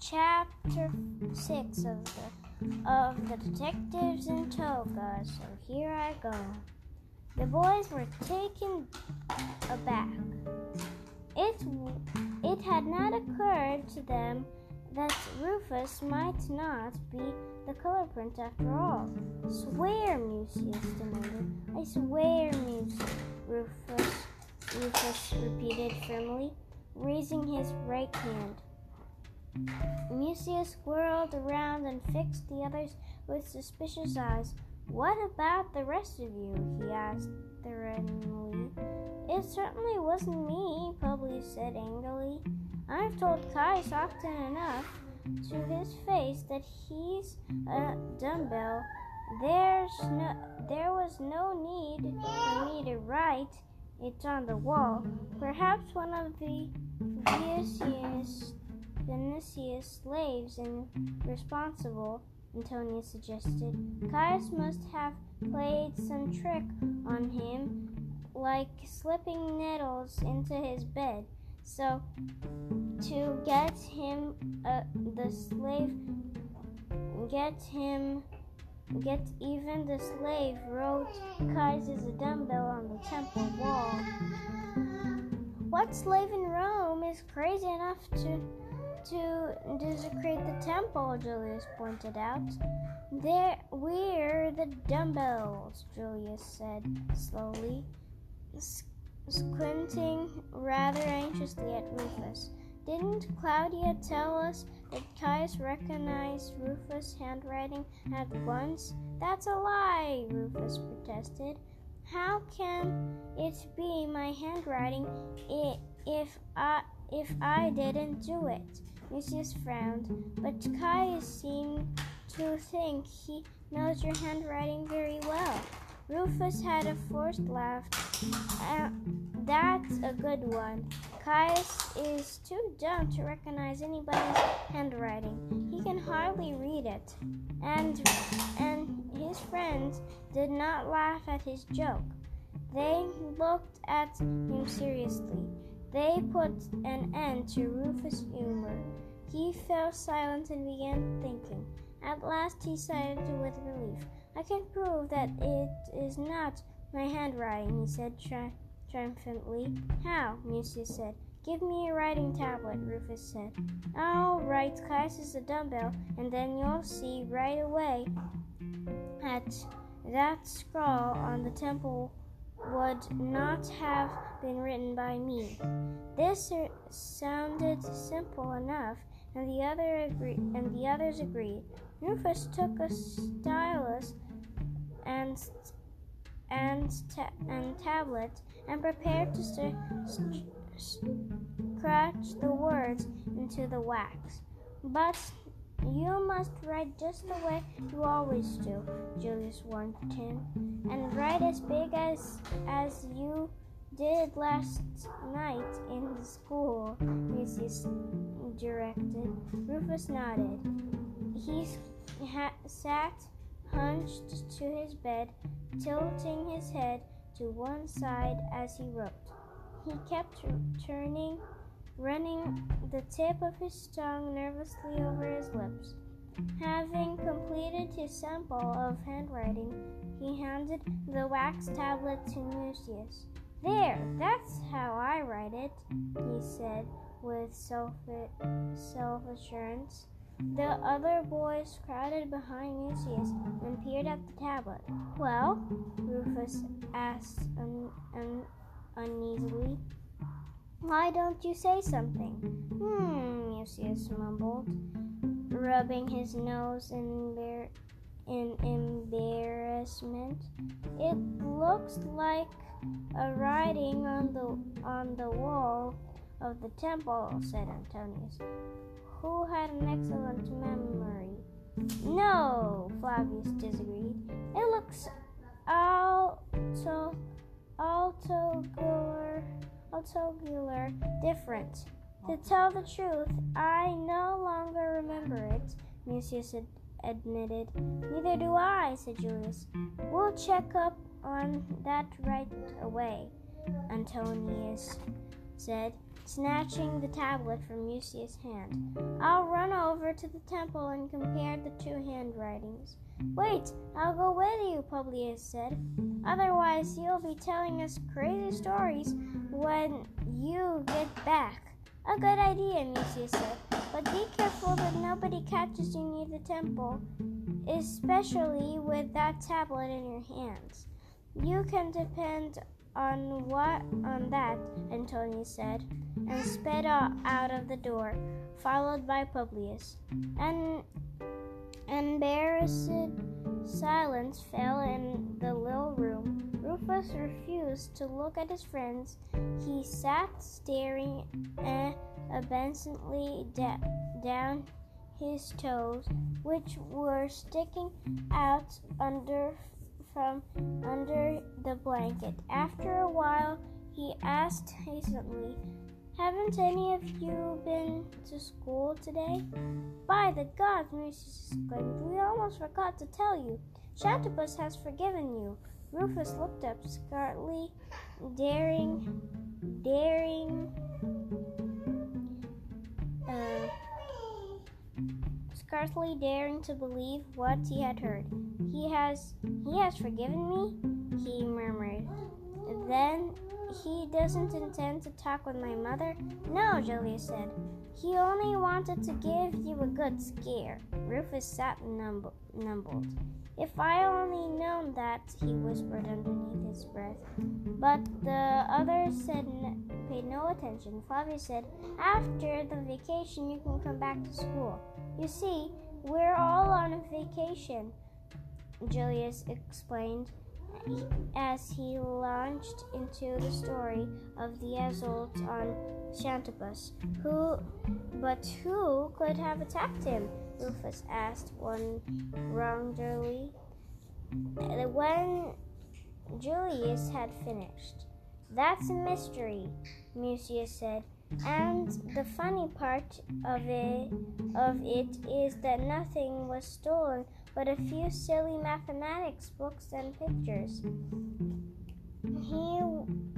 chapter six of the of the detectives in toga. So here I go. The boys were taken aback. It it had not occurred to them that Rufus might not be the color print after all. Swear, Mucius demanded. I swear, Mucius, Rufus, Rufus repeated firmly, raising his right hand. Mucius whirled around and fixed the others with suspicious eyes. What about the rest of you? he asked threateningly. It certainly wasn't me, Publius said angrily. I've told Caius often enough to his face that he's a dumbbell. There's no, there was no need for me to write it on the wall. Perhaps one of the Vinicius, Vinicius slaves and responsible, Antonius suggested. Caius must have played some trick on him, like slipping nettles into his bed. So, to get him, uh, the slave, get him, get even the slave wrote Caius a dumbbell on the temple wall. What slave in Rome is crazy enough to to desecrate the temple? Julius pointed out. There, we're the dumbbells, Julius said slowly squinting rather anxiously at Rufus. Didn't Claudia tell us that Caius recognized Rufus' handwriting at once? That's a lie, Rufus protested. How can it be my handwriting if I if I didn't do it? Lucius frowned, but Caius seemed to think he knows your handwriting very well. Rufus had a forced laugh. Uh, that's a good one. Caius is too dumb to recognize anybody's handwriting. He can hardly read it. And and his friends did not laugh at his joke. They looked at him seriously. They put an end to Rufus' humor. He fell silent and began thinking. At last he sighed with relief. I can prove that it is not my handwriting, he said tri- triumphantly. How? Mucius said. Give me a writing tablet, Rufus said. I'll write Caius a dumbbell, and then you'll see right away that that scrawl on the temple would not have been written by me. This sounded simple enough, and the other agreed, and the others agreed. Rufus took a stylus and and ta- and tablet and prepared to st- st- scratch the words into the wax. But you must write just the way you always do, Julius warned him, and write as big as as you did last night in the school, Mucius directed. Rufus nodded. He ha- sat hunched to his bed, tilting his head to one side as he wrote. He kept turning, running the tip of his tongue nervously over his lips. Having completed his sample of handwriting, he handed the wax tablet to Mucius. There, that's how I write it, he said with self assurance. The other boys crowded behind Lucius and peered at the tablet. Well, Rufus asked un- un- uneasily. Why don't you say something? Hmm, Lucius mumbled, rubbing his nose in, in embarrassment. It looks like a writing on the on the wall of the temple, said Antonius who had an excellent memory. No, Flavius disagreed. It looks alto, altogular, altogular different. To tell the truth, I no longer remember it, Mucius ad- admitted. Neither do I, said Julius. We'll check up on that right away, Antonius said. snatching the tablet from Mucius' hand. I'll run over to the temple and compare the two handwritings. Wait, I'll go with you, Publius said. Otherwise, you'll be telling us crazy stories when you get back. A good idea, Mucius said, but be careful that nobody catches you near the temple, especially with that tablet in your hands. You can depend on what on that, Antonius said, and sped out of the door, followed by Publius. An embarrassed silence fell in the little room. Rufus refused to look at his friends. He sat staring eh, absently da- down his toes, which were sticking out under from under the blanket. After a while, he asked hastily, Haven't any of you been to school today? By the gods, Mucius exclaimed, we almost forgot to tell you. Xanthippus has forgiven you. Rufus looked up, scarcely daring, daring, uh, scarcely daring to believe what he had heard. He has, he has forgiven me, he murmured. Then he doesn't intend to talk with my mother? No, Julius said. He only wanted to give you a good scare. Rufus sat numb- numbled. If I only known that, he whispered underneath his breath. But the others said n- paid no attention. Flavius said, After the vacation, you can come back to school. You see, we're all on a vacation, Julius explained as he launched into the story of the assault on Xanthippus. Who, but who could have attacked him? Rufus asked one wrongly. When Julius had finished, that's a mystery, Mucius said. And the funny part of it of it is that nothing was stolen but a few silly mathematics books and pictures. He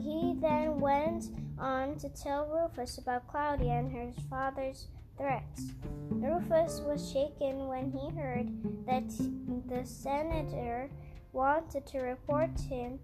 he then went on to tell Rufus about Claudia and her father's threats. Rufus was shaken when he heard that the senator wanted to report him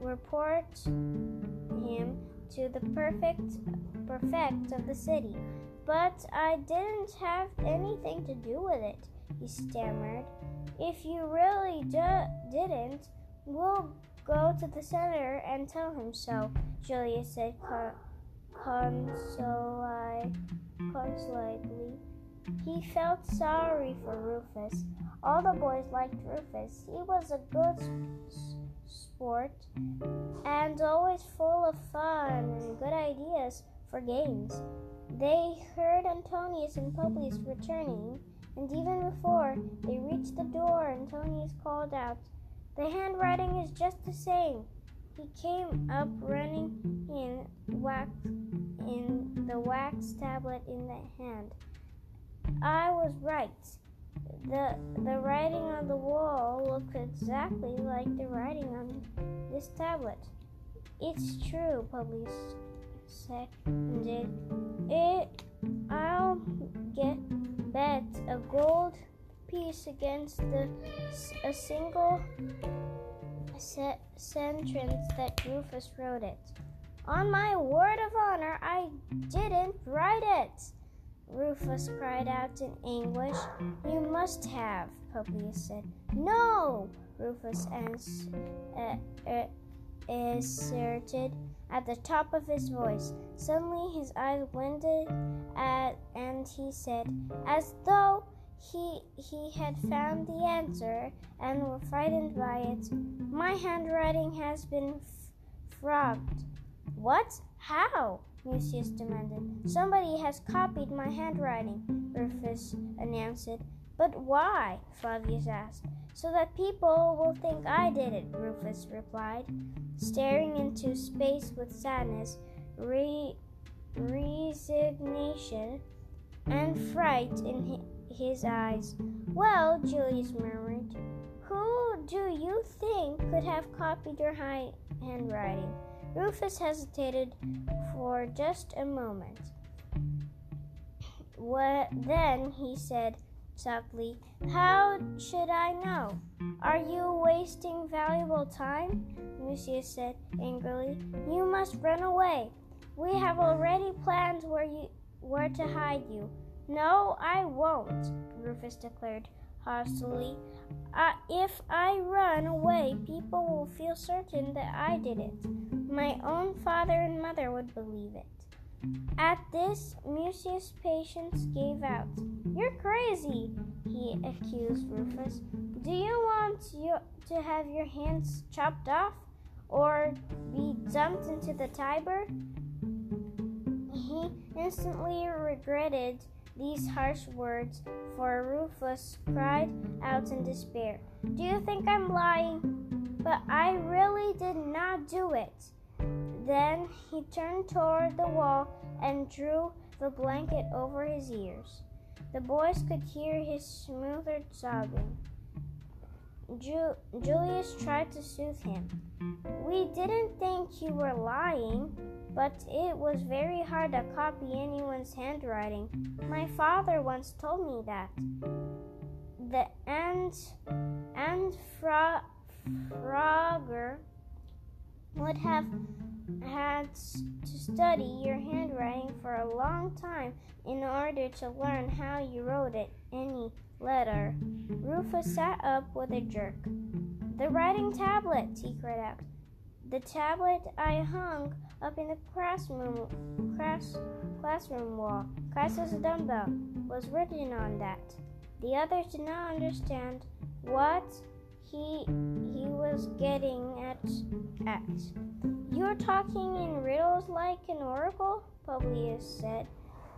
report him to the perfect prefect of the city. But I didn't have anything to do with it, he stammered. If you really do- didn't, we'll go to the senator and tell him so, Julius said con- consoli- consolately. He felt sorry for Rufus. All the boys liked Rufus. He was a good s- sport and always full of fun and good ideas for games. They heard Antonius and Publius returning, and even before they reached the door, Antonius called out, The handwriting is just the same. He came up running in wax in the wax tablet in the hand. I was right. The the writing on the wall looks exactly like the writing on this tablet. It's true, Publius seconded. It I'll get bet a gold piece against the a single se- sentence that Rufus wrote it. On my word of honor, I didn't write it. Rufus cried out in anguish. You must have, Publius said. No, Rufus ans- uh, uh, asserted at the top of his voice. Suddenly his eyes blinded at, and he said, as though he he had found the answer and were frightened by it, My handwriting has been f- frogged. What? How? Mucius demanded. Somebody has copied my handwriting, Rufus announced. But why? Flavius asked. So that people will think I did it, Rufus replied, staring into space with sadness, re- resignation, and fright in his eyes. Well, Julius murmured, who do you think could have copied your handwriting? Rufus hesitated for just a moment. What, then he said softly, How should I know? Are you wasting valuable time? Lucius said angrily. You must run away. We have already planned where you where to hide you. No, I won't, Rufus declared hastily. Uh, if I run away, people will feel certain that I did it. My own father and mother would believe it. At this, Mucius' patience gave out. You're crazy, he accused Rufus. Do you want you to have your hands chopped off or be dumped into the Tiber? He instantly regretted these harsh words, for Rufus cried out in despair, Do you think I'm lying? But I really did not do it. Then he turned toward the wall and drew the blanket over his ears. The boys could hear his smothered sobbing. Ju- Julius tried to soothe him. We didn't think you were lying, but it was very hard to copy anyone's handwriting. My father once told me that. The and and Frogger would have had to study your handwriting for a long time in order to learn how you wrote it any letter. Rufus sat up with a jerk. The writing tablet, he cried out. The tablet I hung up in the classroom, class, classroom wall, a dumbbell, was written on that. The others did not understand what he he was getting at. At you're talking in riddles like an oracle, Publius said.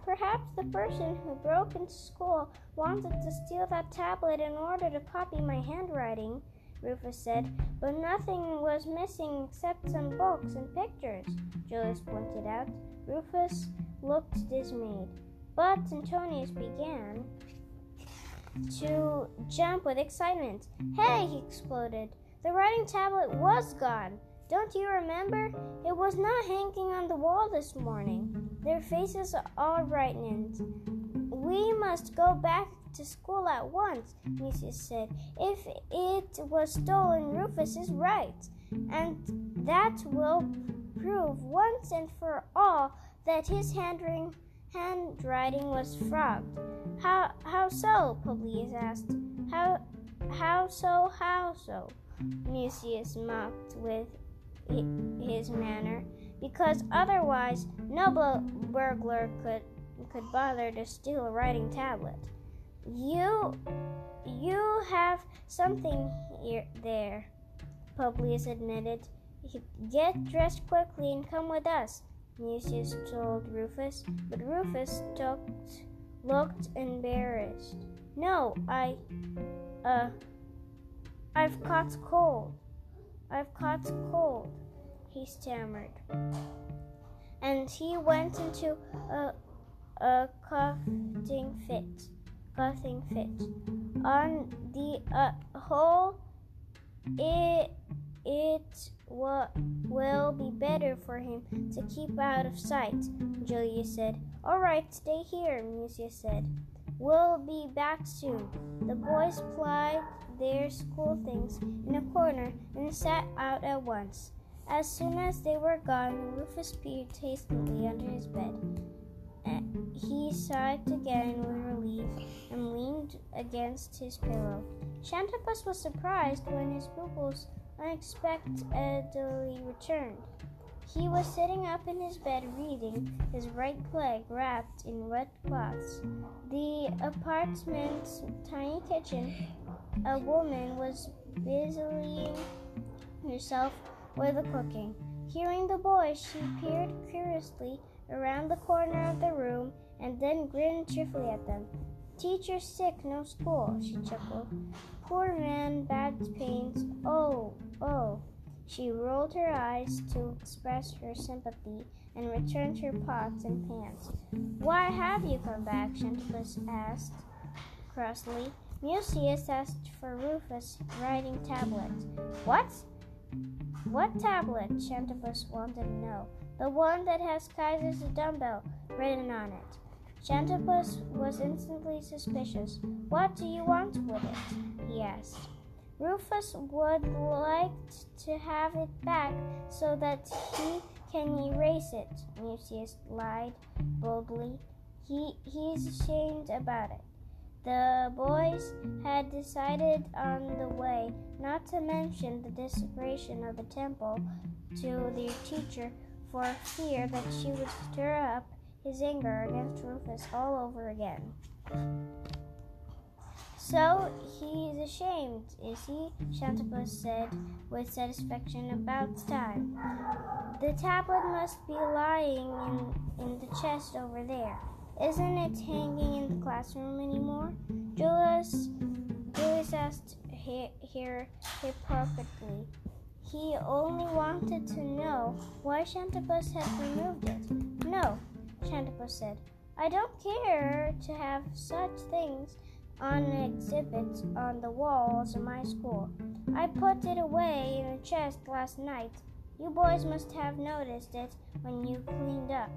Perhaps the person who broke into school wanted to steal that tablet in order to copy my handwriting, Rufus said, but nothing was missing except some books and pictures, Julius pointed out. Rufus looked dismayed, but Antonius began to jump with excitement. Hey, he exploded. The writing tablet was gone. Don't you remember? It was not hanging on the wall this morning. Their faces all brightened. We must go back to school at once, Mucius said. If it was stolen, Rufus is right. And that will prove once and for all that his handwriting, handwriting was. How, how so? Publius asked. How, how so? How so? Mucius mocked with his manner, because otherwise no burglar could could bother to steal a writing tablet. You you have something here there, Publius admitted. Get dressed quickly and come with us, Mucius told Rufus, but Rufus looked, looked embarrassed. No, I, uh, I've caught cold. I've caught cold, he stammered. And he went into a, a coughing fit. Coughing fit. On the uh, whole, it it wa- will be better for him to keep out of sight, Julia said. All right, stay here, Mucius said. We'll be back soon. The boys plied their school things in a corner and sat out at once. As soon as they were gone, Rufus peered hastily under his bed. Eh, he sighed again with relief and leaned against his pillow. Xanthippus was surprised when his pupils unexpectedly returned. He was sitting up in his bed reading, his right leg wrapped in wet cloths. The apartment's tiny kitchen a woman was busily herself with the cooking. Hearing the boy, she peered curiously around the corner of the room and then grinned cheerfully at them. Teacher sick, no school, she chuckled. Poor man, bad pains. Oh, oh. She rolled her eyes to express her sympathy and returned her pots and pans. Why have you come back? Xanthippus asked crossly. Mucius asked for Rufus' writing tablet. What? What tablet? Xanthippus wanted to know. The one that has Caius's dumbbell written on it. Xanthippus was instantly suspicious. What do you want with it? he asked. Rufus would like to have it back so that he can erase it, Mucius lied boldly. He, he's ashamed about it. The boys had decided on the way not to mention the desecration of the temple to their teacher for fear that she would stir up his anger against Rufus all over again. So he's ashamed, is he? Xanthippus said with satisfaction about time. The tablet must be lying in, in the chest over there. Isn't it hanging in the classroom anymore? Julius, Julius asked here hypocritically. He only wanted to know why Xanthippus had removed it. No, Xanthippus said. I don't care to have such things on exhibits on the walls of my school. I put it away in a chest last night. You boys must have noticed it when you cleaned up.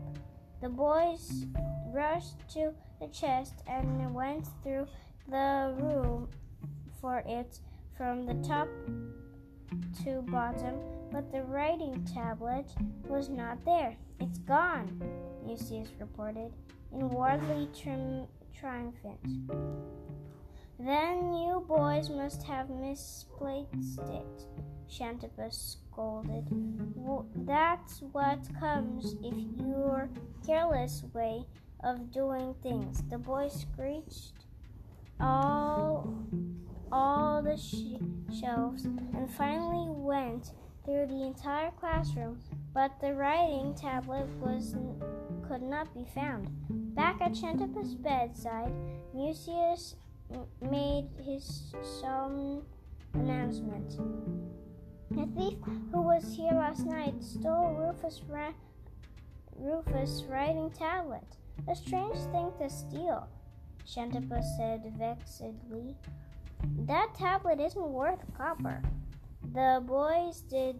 The boys rushed to the chest and went through the room for it from the top to bottom, but the writing tablet was not there. It's gone, Mucius reported, inwardly trim- triumphant. Then you boys must have misplaced it, Xanthippus scolded. That's what comes if your careless way of doing things. The boy screeched all all the sh- shelves and finally went through the entire classroom, but the writing tablet was could not be found. Back at Xanthippus' bedside, Mucius made his solemn announcement. A thief who was here last night stole Rufus' ra- Rufus' writing tablet. A strange thing to steal, Xanthippus said vexedly. That tablet isn't worth copper. The boys did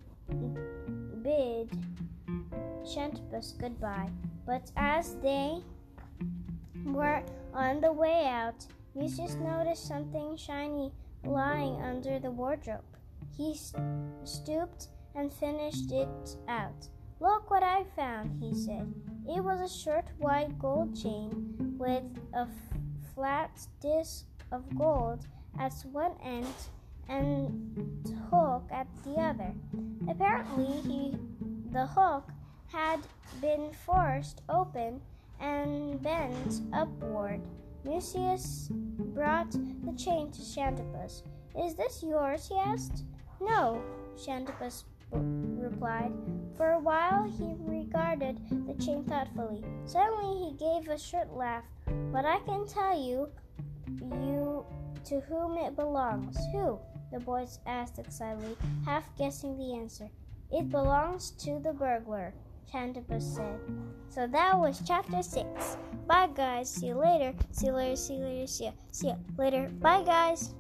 bid Xanthippus goodbye, but as they were on the way out, Mucius noticed something shiny lying under the wardrobe. He stooped and finished it out. Look what I found, he said. It was a short white gold chain with a f- flat disc of gold at one end and a hook at the other. Apparently, he, the hook had been forced open and bent upward. Mucius brought the chain to Xanthippus. Is this yours? he asked. No, Xanthippus replied. For a while he regarded the chain thoughtfully. Suddenly he gave a short laugh. But I can tell you, you to whom it belongs. Who? The boys asked excitedly, half guessing the answer. It belongs to the burglar. Xanthippus said. So that was chapter 6. Bye, guys. See you later. See you later. See you later. See ya. See ya later. Bye, guys.